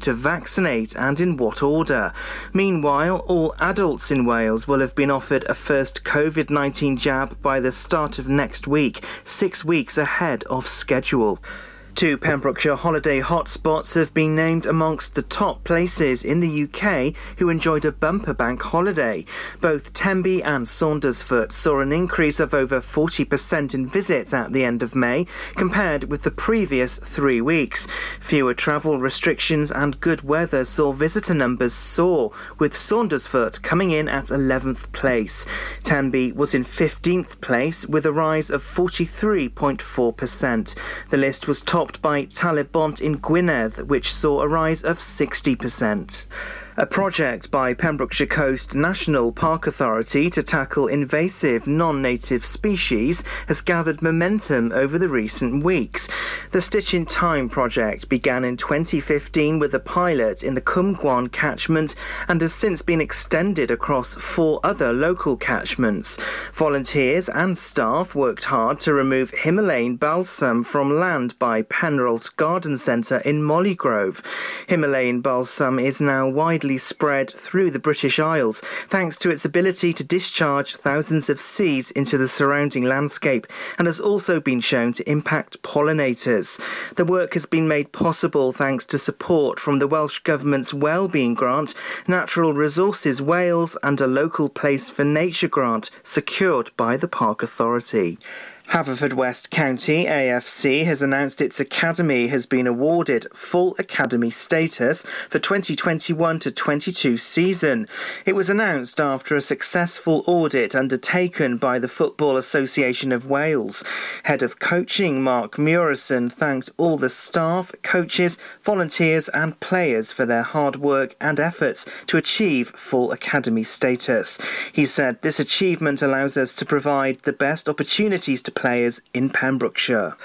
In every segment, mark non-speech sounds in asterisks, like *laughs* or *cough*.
to vaccinate and in what order. Meanwhile, all adults in Wales will have been offered a first COVID 19 jab by the start of next week, six weeks ahead of schedule. Two Pembrokeshire holiday hotspots have been named amongst the top places in the UK who enjoyed a bumper bank holiday. Both Tenby and Saundersfoot saw an increase of over 40% in visits at the end of May compared with the previous three weeks. Fewer travel restrictions and good weather saw visitor numbers soar, with Saundersfoot coming in at 11th place. Tenby was in 15th place with a rise of 43.4%. The list was topped topped by Talybont in Gwynedd, which saw a rise of 60%. A project by Pembrokeshire Coast National Park Authority to tackle invasive non-native species has gathered momentum over the recent weeks. The Stitch in Time project began in 2015 with a pilot in the Cwm Gwaun catchment and has since been extended across four other local catchments. Volunteers and staff worked hard to remove Himalayan balsam from land by Penrallt Garden Centre in Moylegrove. Himalayan balsam is now widely spread through the British Isles thanks to its ability to discharge thousands of seeds into the surrounding landscape and has also been shown to impact pollinators. The work has been made possible thanks to support from the Welsh Government's Wellbeing Grant, Natural Resources Wales, and a Local Place for Nature grant secured by the Park Authority. Haverfordwest County AFC has announced its academy has been awarded full academy status for 2021 to 22 season. It was announced after a successful audit undertaken by the Football Association of Wales. Head of coaching Mark Murison thanked all the staff, coaches, volunteers and players for their hard work and efforts to achieve full academy status. He said this achievement allows us to provide the best opportunities to players in Pembrokeshire.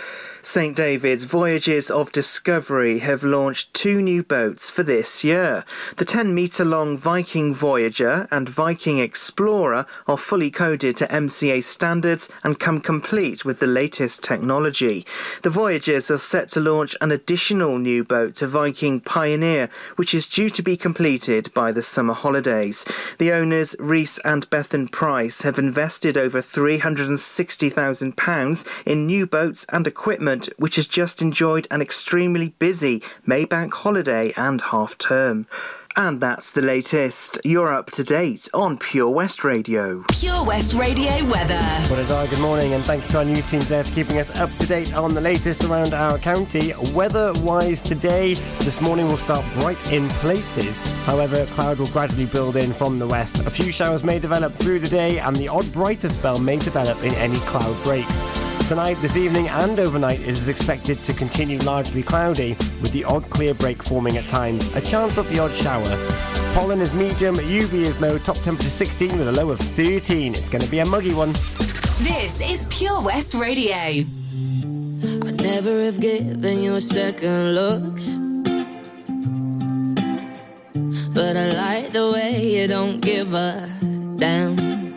St David's Voyages of Discovery have launched two new boats for this year. The 10 metre long Viking Voyager and Viking Explorer are fully coded to MCA standards and come complete with the latest technology. The Voyagers are set to launch an additional new boat to Viking Pioneer, which is due to be completed by the summer holidays. The owners, Reese and Bethan Price, have invested over £360,000 in new boats and equipment which has just enjoyed an extremely busy Maybank holiday and half term. And that's the latest. You're up to date on Pure West Radio. Pure West Radio weather. What a day, good morning, and thank you to our news teams there for keeping us up to date on the latest around our county. Weather wise today, this morning will start bright in places. However, cloud will gradually build in from the west. A few showers may develop through the day, and the odd brighter spell may develop in any cloud breaks. Tonight, this evening, and overnight is expected to continue largely cloudy, with the odd clear break forming at times. A chance of the odd shower. Pollen is medium, UV is low, top temperature 16 with a low of 13. It's going to be a muggy one. This is Pure West Radio. I never have given you a second look. But I like the way you don't give a damn.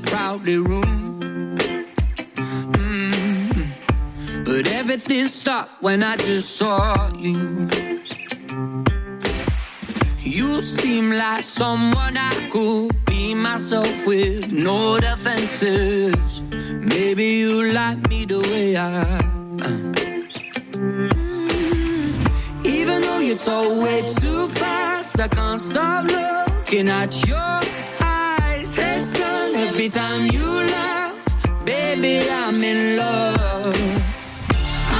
crowded room. Mm-hmm. But everything stopped when I just saw you. You seem like someone I could be myself with, no defenses. Maybe you like me the way I am. Mm-hmm. Even though you told way too fast, I can't stop looking at your head's gone every time you laugh. Baby, I'm in love.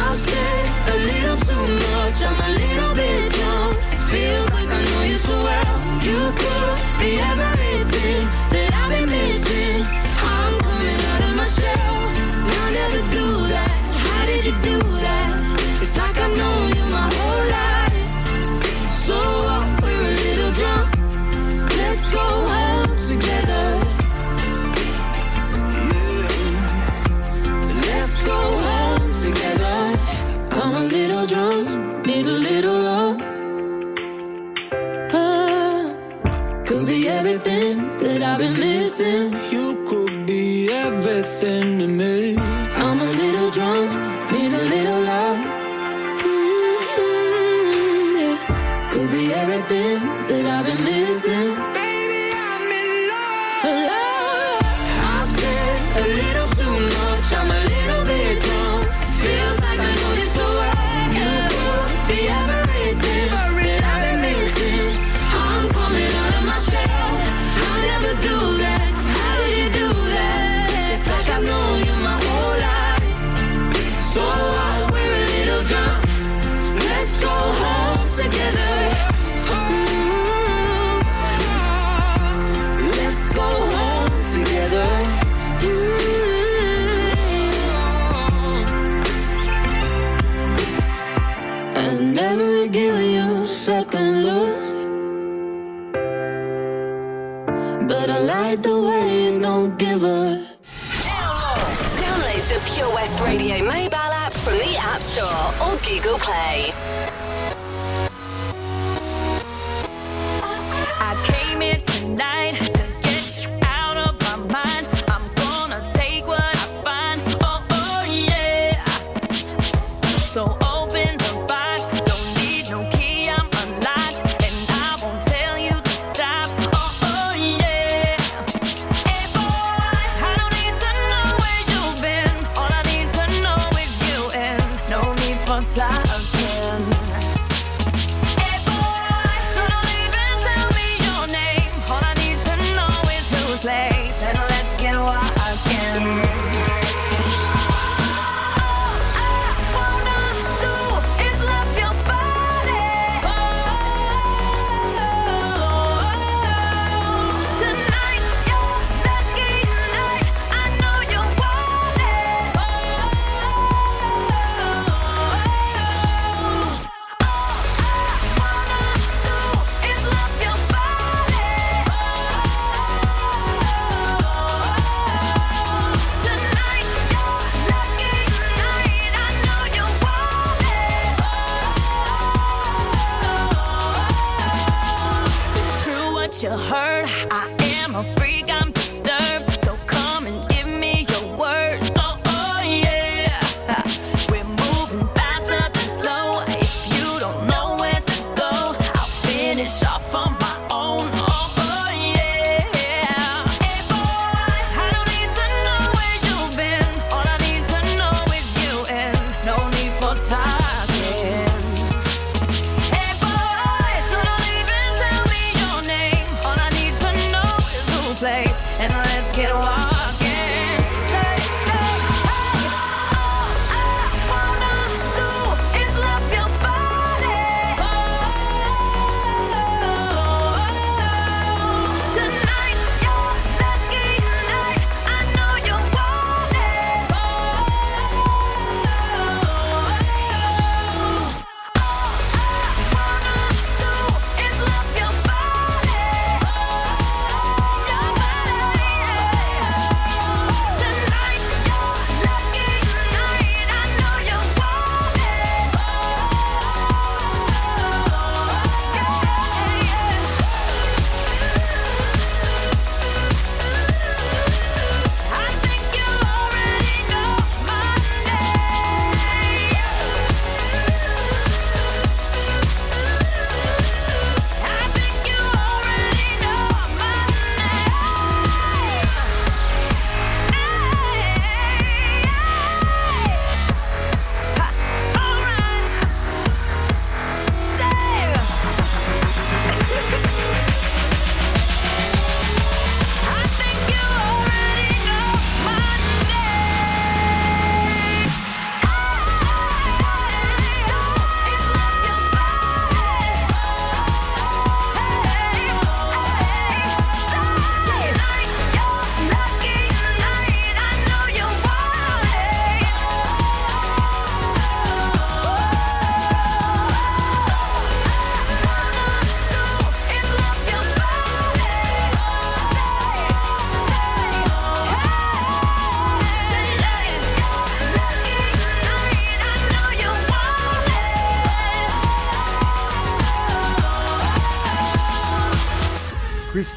I'll say a little too much, I'm a little bit drunk. Feels like I know you so well. You could be everything that I've been missing. I'm coming out of my shell. Now, never do that. How did you do that? need a little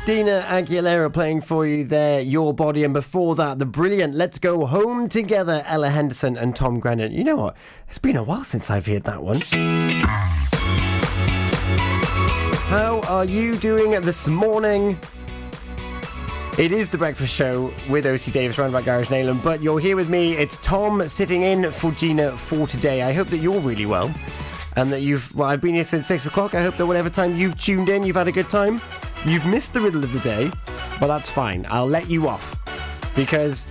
Christina Aguilera playing for you there, Your Body, and before that, the brilliant Let's Go Home Together, Ella Henderson and Tom Grennan. You know what? It's been a while since I've heard that one. How are you doing this morning? It is the breakfast show with OC Davis Roundabout Garage Neyland, but you're here with me. It's Tom sitting in for Gina for today. I hope that you're really well and that you've, well, I've been here since six o'clock. I hope that whatever time you've tuned in, you've had a good time. You've missed the riddle of the day, but that's fine. I'll let you off because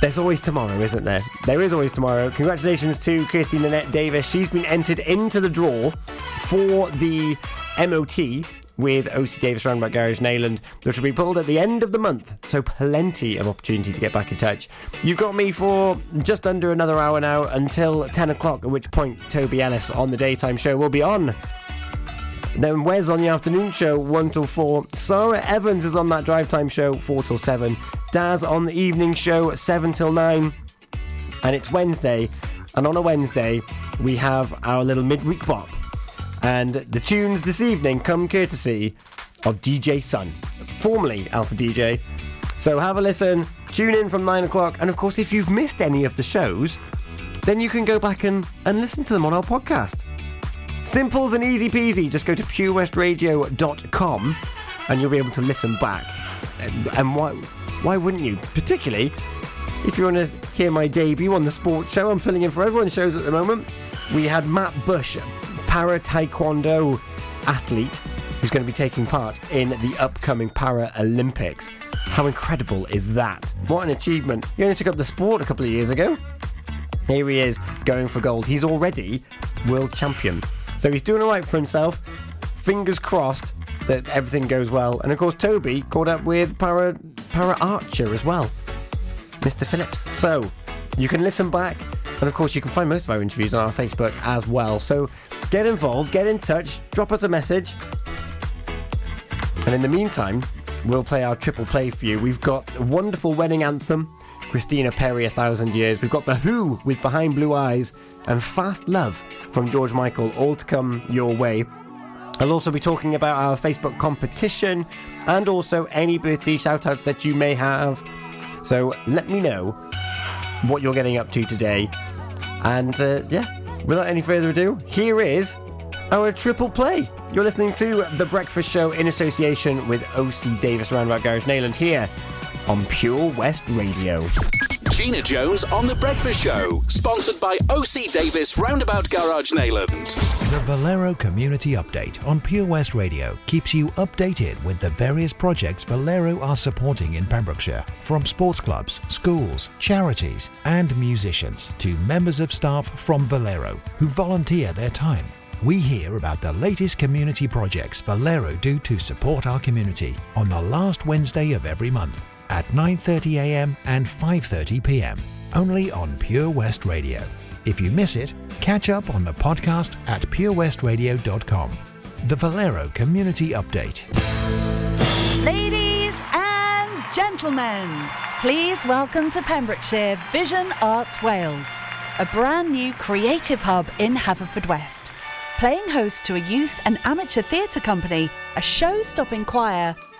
there's always tomorrow, isn't there? There is always tomorrow. Congratulations to Kirsty Nanette Davis. She's been entered into the draw for the MOT with OC Davis Roundabout Garage Neyland, which will be pulled at the end of the month. So plenty of opportunity to get back in touch. You've got me for just under another hour now until 10 o'clock, at which point Toby Ellis on the daytime show will be on. Then Wes on the afternoon show, 1 till 4. Sarah Evans is on that drive time show, 4 till 7. Daz on the evening show, 7 till 9. And it's Wednesday. And on a Wednesday, we have our little midweek bop. And the tunes this evening come courtesy of DJ Sun, formerly Alpha DJ. So have a listen, tune in from 9 o'clock. And of course, if you've missed any of the shows, then you can go back and, and listen to them on our podcast. Simples and easy peasy. Just go to purewestradio.com and you'll be able to listen back. And, why, why wouldn't you? Particularly if you want to hear my debut on the sports show, I'm filling in for everyone's shows at the moment. We had Matt Bush, para taekwondo athlete, who's going to be taking part in the upcoming Para Olympics. How incredible is that? What an achievement. He only took up the sport a couple of years ago. Here he is going for gold. He's already world champion. So he's doing all right for himself. Fingers crossed that everything goes well. And of course, Toby caught up with para, para Archer as well. Mr. Phillips. So you can listen back, and of course, you can find most of our interviews on our Facebook as well. So get involved, get in touch, drop us a message. And in the meantime, we'll play our triple play for you. We've got a wonderful wedding anthem, Christina Perri, A Thousand Years. We've got The Who with Behind Blue Eyes, and Fast Love from George Michael, all to come your way. I'll also be talking about our Facebook competition and also any birthday shout outs that you may have. So let me know what you're getting up to today. And uh, yeah, without any further ado, here is our triple play. You're listening to The Breakfast Show in association with OC Davis Roundabout Garage Neyland here on Pure West Radio. Gina Jones on The Breakfast Show, sponsored by OC Davis Roundabout Garage Neyland. The Valero Community Update on Pure West Radio keeps you updated with the various projects Valero are supporting in Pembrokeshire, from sports clubs, schools, charities, and musicians to members of staff from Valero who volunteer their time. We hear about the latest community projects Valero do to support our community on the last Wednesday of every month at 9:30 a.m. and 5:30 p.m. only on Pure West Radio. If you miss it, catch up on the podcast at purewestradio.com. The Valero Community Update. Ladies and gentlemen, please welcome to Pembrokeshire Vision Arts Wales, a brand new creative hub in Haverfordwest. Playing host to a youth and amateur theatre company, a show stopping choir,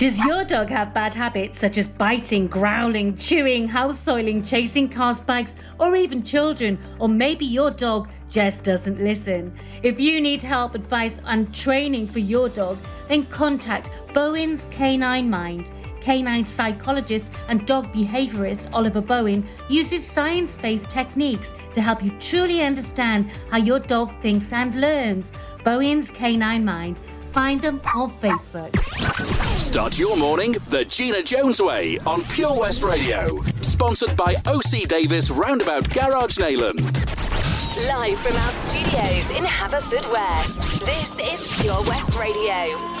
Does your dog have bad habits such as biting, growling, chewing, house soiling, chasing cars, bikes, or even children? Or maybe your dog just doesn't listen? If you need help, advice, and training for your dog, then contact Bowen's Canine Mind. Canine psychologist and dog behaviorist Oliver Bowen uses science based techniques to help you truly understand how your dog thinks and learns. Bowen's Canine Mind. Find them on Facebook. Start your morning the Gina Jones way on Pure West Radio, sponsored by OC Davis Roundabout Garage Neyland. Live from our studios in Haverfordwest. This is Pure West Radio.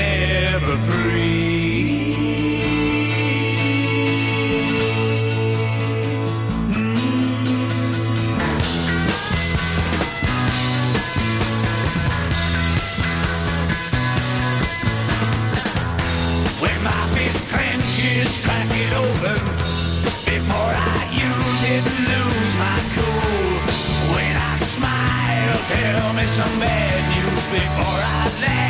never free. Mm. When my fist clenches, crack it open before I use it, lose my cool. When I smile, tell me some bad news before I laugh.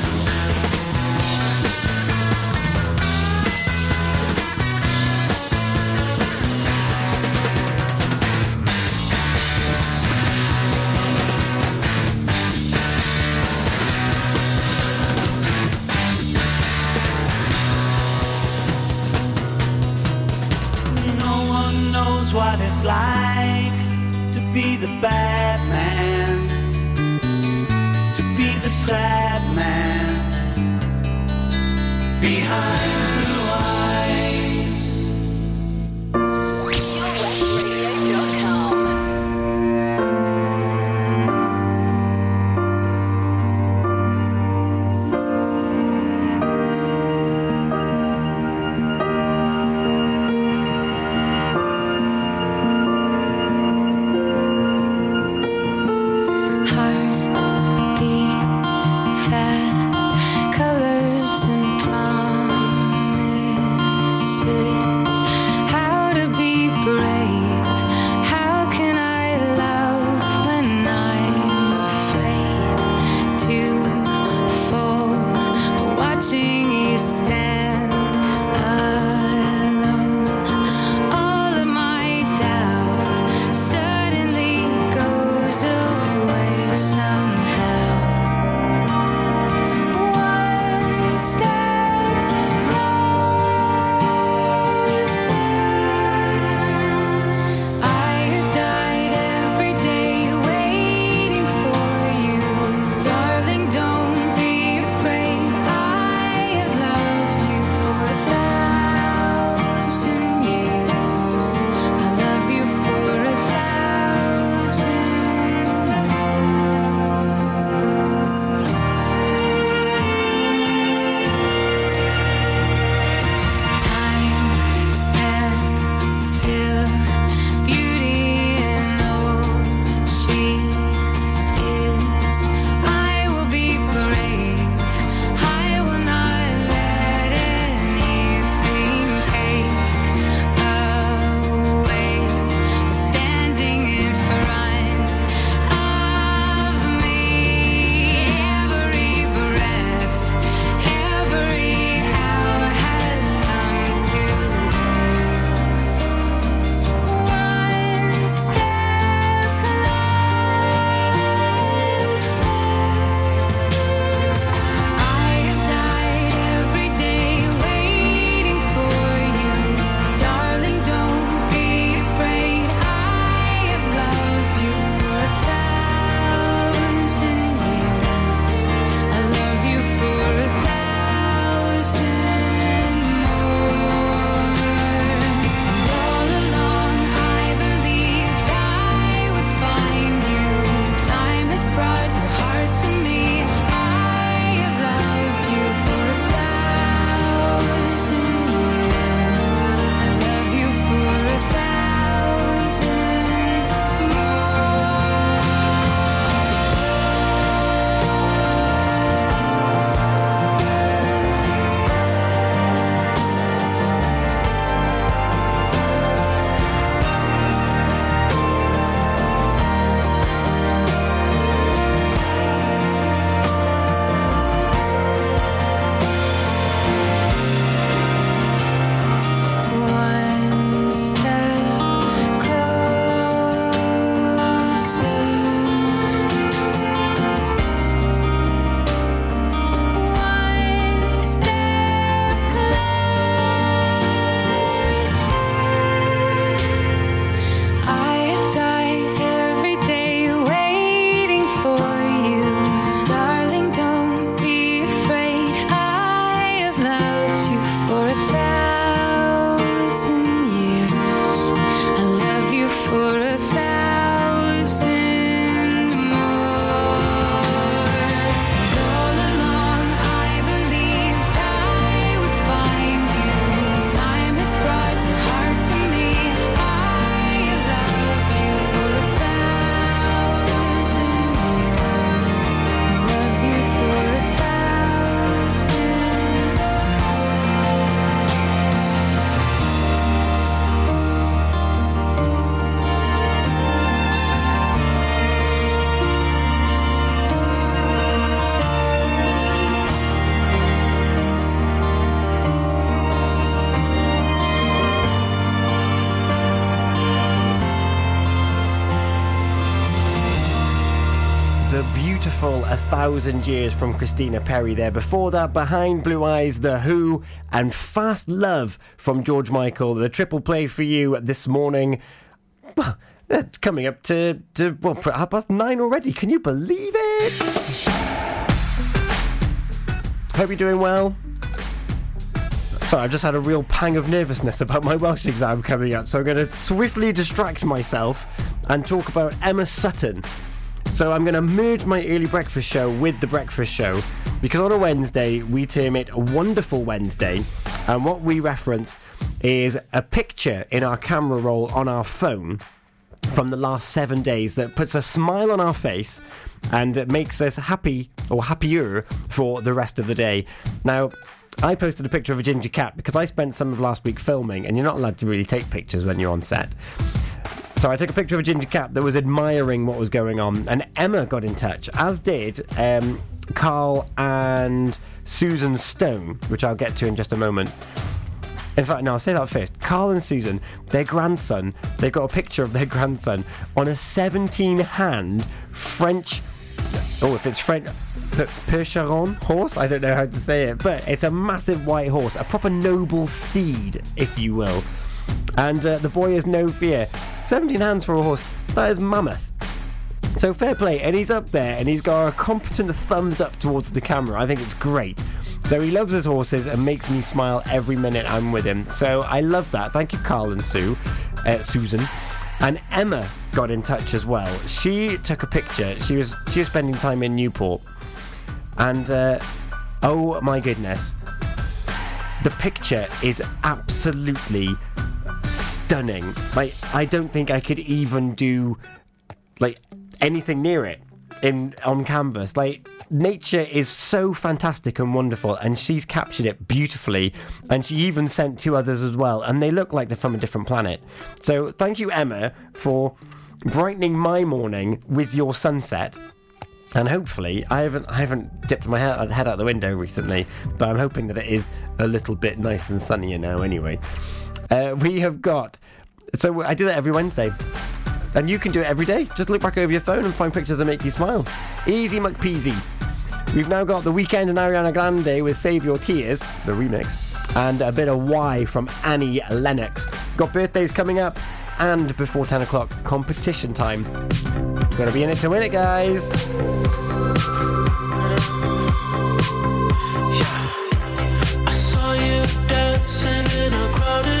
brought your heart to me. Beautiful A Thousand Years from Christina Perri there. Before that, Behind Blue Eyes, The Who, and Fast Love from George Michael. The triple play for you this morning. Well, it's coming up to, to well, half past nine already. Can you believe it? Hope you're doing well. Sorry, I just had a real pang of nervousness about my Welsh exam coming up, so I'm going to swiftly distract myself and talk about Emma Sutton. So I'm going to merge my early breakfast show with the breakfast show because on a Wednesday we term it a Wonderful Wednesday, and what we reference is a picture in our camera roll on our phone from the last seven days that puts a smile on our face and makes us happy or happier for the rest of the day. Now, I posted a picture of a ginger cat because I spent some of last week filming, and you're not allowed to really take pictures when you're on set. So I took a picture of a ginger cat that was admiring what was going on, and Emma got in touch, as did um, Carl and Susan Stone, which I'll get to in just a moment. In fact, no, I'll say that first. Carl and Susan, their grandson, they've got a picture of their grandson on a 17 hand French. Oh, if it's French. Percheron horse? I don't know how to say it, but it's a massive white horse, a proper noble steed, if you will. And uh, the boy has no fear. 17 hands for a horse, that is mammoth. So fair play, and he's up there and he's got a competent thumbs up towards the camera. I think it's great. So he loves his horses and makes me smile every minute I'm with him. So I love that. Thank you, Carl and Sue, uh, Susan. And Emma got in touch as well. She took a picture. She was she was spending time in Newport, and uh, oh my goodness, the picture is absolutely stunning. Like I don't think I could even do like anything near it in on canvas. Like nature is so fantastic and wonderful, and she's captured it beautifully. And she even sent two others as well, and they look like they're from a different planet. So thank you, Emma, for brightening my morning with your sunset. And hopefully, I haven't I haven't dipped my head, out the window recently, but I'm hoping that it is a little bit nice and sunnier now. Anyway, uh, we have got. So I do that every Wednesday. And you can do it every day. Just look back over your phone and find pictures that make you smile. Easy McPeasy. We've now got The Weeknd and Ariana Grande with Save Your Tears, the remix, and a bit of Why from Annie Lennox. Got birthdays coming up, and before 10 o'clock, competition time. Gotta be in it to win it, guys. I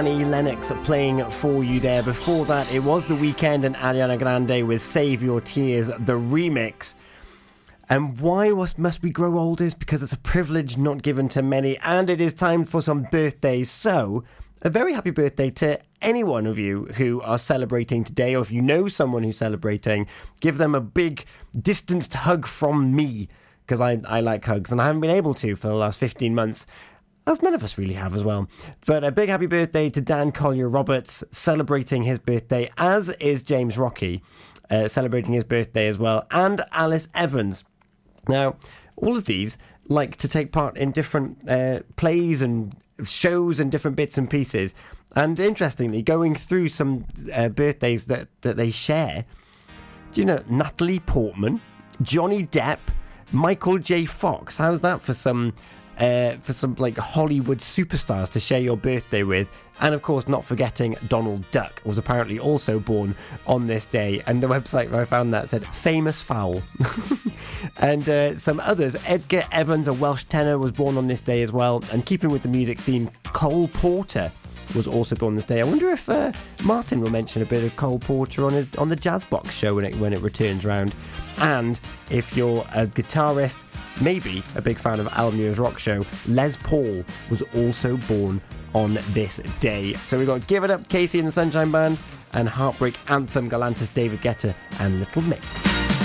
Lennox playing for you there. Before that, it was The Weeknd and Ariana Grande with Save Your Tears, the remix. And why was, must we grow old is because it's a privilege not given to many, and it is time for some birthdays. So, a very happy birthday to any one of you who are celebrating today, or if you know someone who's celebrating, give them a big distanced hug from me, because I, I like hugs, and I haven't been able to for the last 15 months. As none of us really have as well. But a big happy birthday to Dan Collier Roberts, celebrating his birthday, as is James Rocky, uh, celebrating his birthday as well, and Alice Evans. Now, all of these like to take part in different uh, plays and shows and different bits and pieces. And interestingly, going through some uh, birthdays that, that they share, do you know Natalie Portman, Johnny Depp, Michael J. Fox? How's that for some uh, for some like Hollywood superstars to share your birthday with? And of course, not forgetting Donald Duck was apparently also born on this day. And the website where I found that said famous fowl. *laughs* and uh, some others. Edgar Evans, a Welsh tenor, was born on this day as well. And keeping with the music theme, Cole Porter was also born this day. I wonder if uh, Martin will mention a bit of Cole Porter on it, on the Jazz Box show when it when it returns round. And if you're a guitarist, maybe a big fan of Al Muir's rock show, Les Paul was also born on this day. So we've got Give It Up, KC and the Sunshine Band, and Heartbreak Anthem, Galantis, David Guetta, and Little Mix.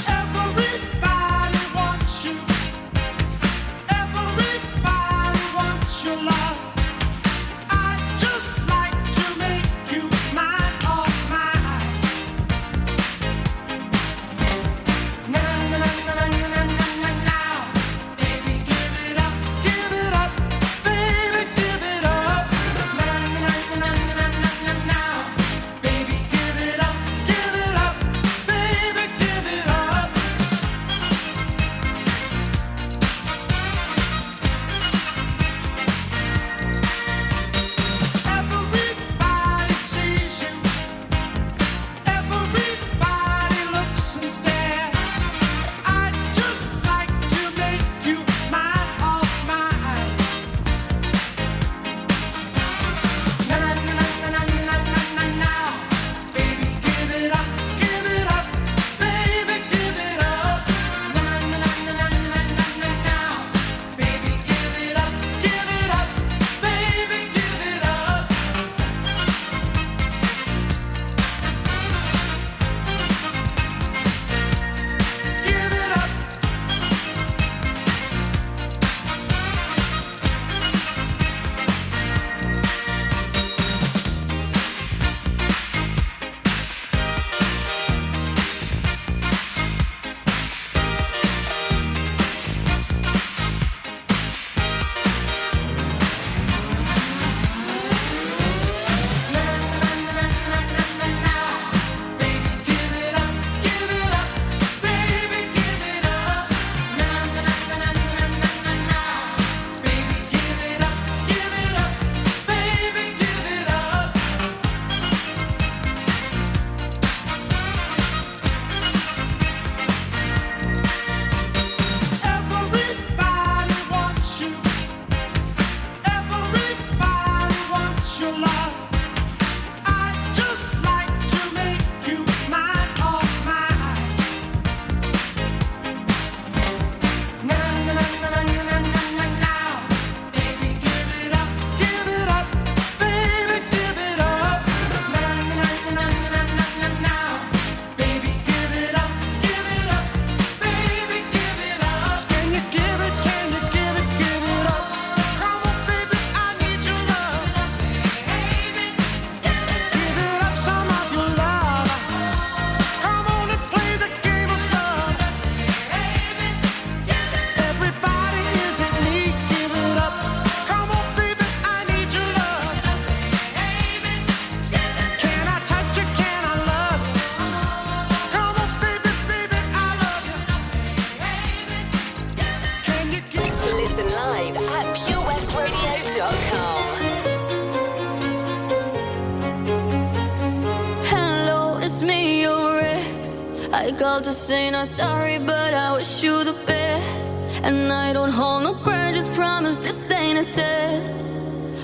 Say not sorry, but I wish you the best. And I don't hold no grudges, promise this ain't a test.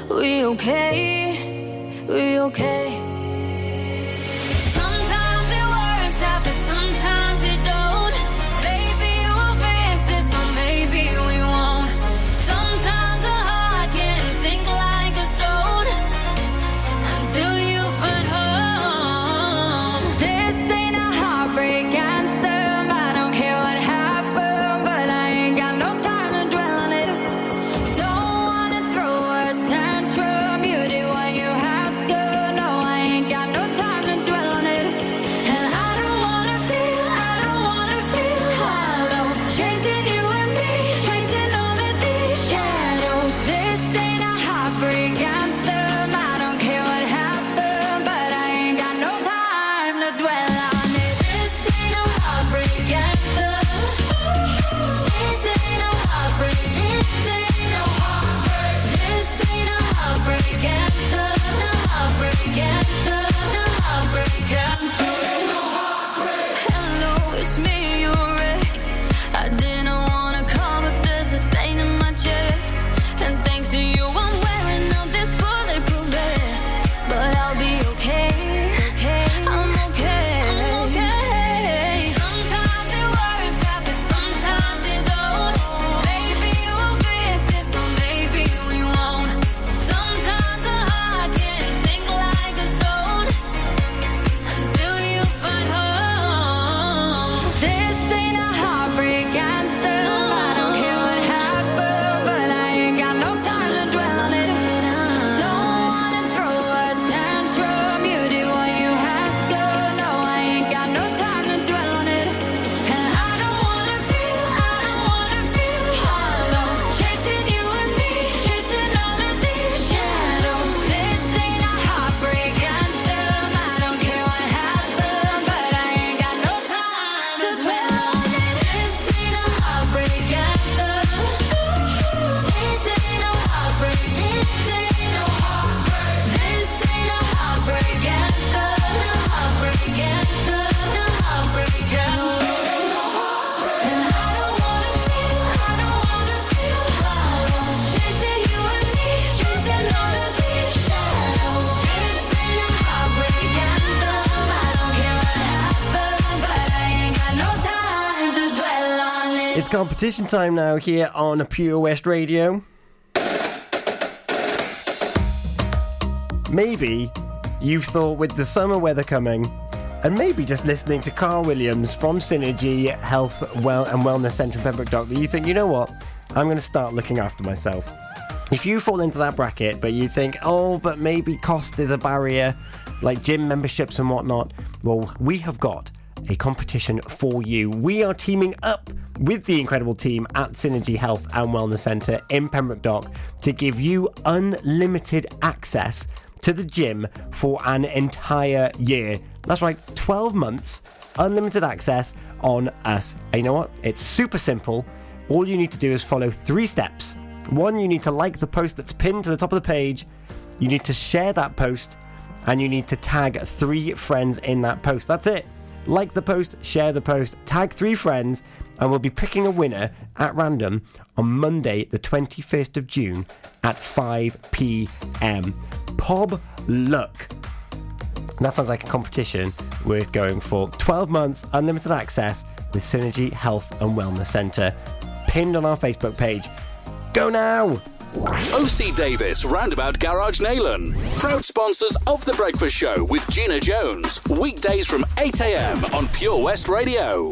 We okay, we okay. Competition time now here on Pure West Radio. Maybe you've thought with the summer weather coming, and maybe just listening to Carl Williams from Synergy Health Well and Wellness Centre in Pembroke Dock, that you think, you know what, I'm going to start looking after myself. If you fall into that bracket, but you think, oh, but maybe cost is a barrier, like gym memberships and whatnot, well, we have got a competition for you. We are teaming up with the incredible team at Synergy Health and Wellness Centre in Pembroke Dock to give you unlimited access to the gym for an entire year. That's right, 12 months, unlimited access on us. And you know what? It's super simple. All you need to do is follow three steps. One, you need to like the post that's pinned to the top of the page. You need to share that post and you need to tag three friends in that post. That's it. Like the post, share the post, tag three friends, and we'll be picking a winner at random on Monday, the 21st of June at 5 pm. Pob luck. That sounds like a competition worth going for. 12 months, unlimited access with Synergy Health and Wellness Centre. Pinned on our Facebook page. Go now! OC Davis Roundabout Garage Neyland. Proud sponsors of The Breakfast Show with Gina Jones. Weekdays from 8am on Pure West Radio.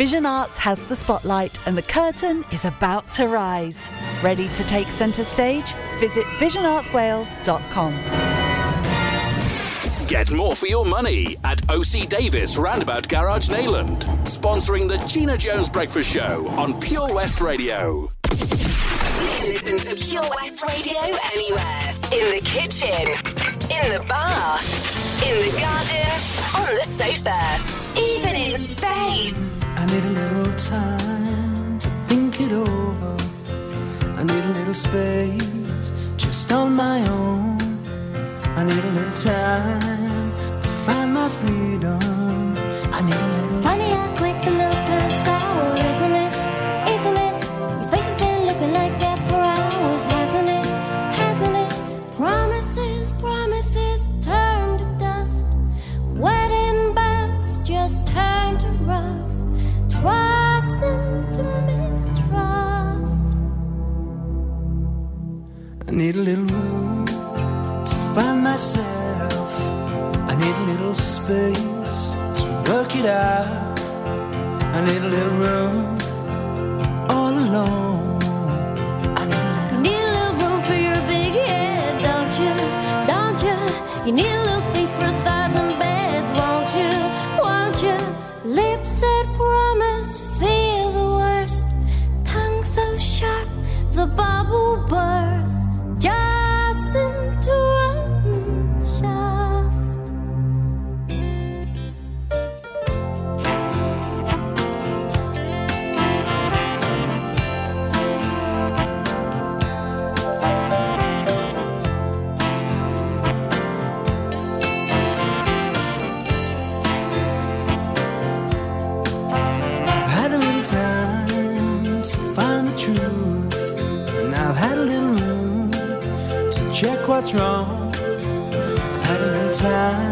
Vision Arts has the spotlight and the curtain is about to rise. Ready to take centre stage? Visit visionartswales.com. Get more for your money at OC Davis Roundabout Garage Neyland. Sponsoring the Gina Jones Breakfast Show on Pure West Radio. You can listen to Pure West Radio anywhere. In the kitchen, in the bath, in the garden, on the sofa, even in space. I need a little time to think it over. I need a little space just on my own. I need a little time to find my freedom. I need I need a little room to find myself. I need a little space to work it out. I need a little room all alone. I need a little. Need a little room for your big head, don't you? Don't you? You need a little space for a thousand beds, what's wrong. I've had a little time,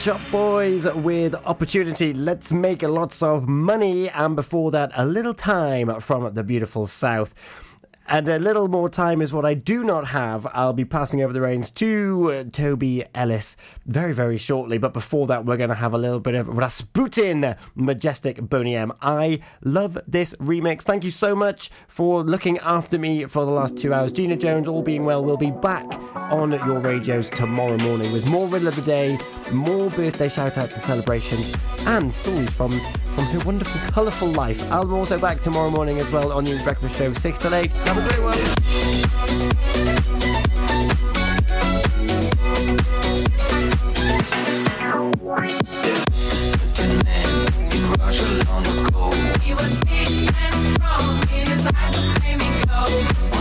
Shop Boys with Opportunity. Let's make lots of money. And before that, a little time from the beautiful South. And a little more time is what I do not have. I'll be passing over the reins to uh, Toby Ellis very, very shortly. But before that, we're going to have a little bit of Rasputin, Majestic Boney M. I love this remix. Thank you so much for looking after me for the last two hours. Gina Jones, all being well, will be back on your radios tomorrow morning with more Riddle of the Day, more birthday shout outs and celebrations, and stories from, from her wonderful, colourful life. I'm also back tomorrow morning as well on your breakfast show, 6 to 8. Have He was big and strong. In his eyes, glow.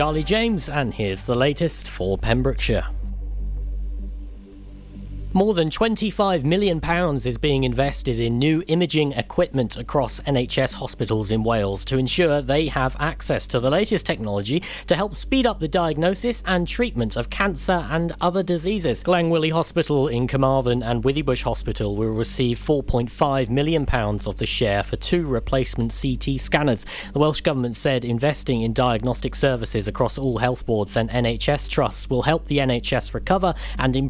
Charlie James, and here's the latest for Pembrokeshire. More than £25 million is being invested in new imaging equipment across NHS hospitals in Wales to ensure they have access to the latest technology to help speed up the diagnosis and treatment of cancer and other diseases. Glangwili Hospital in Carmarthen and Withybush Hospital will receive £4.5 million of the share for two replacement CT scanners. The Welsh Government said investing in diagnostic services across all health boards and NHS trusts will help the NHS recover and improve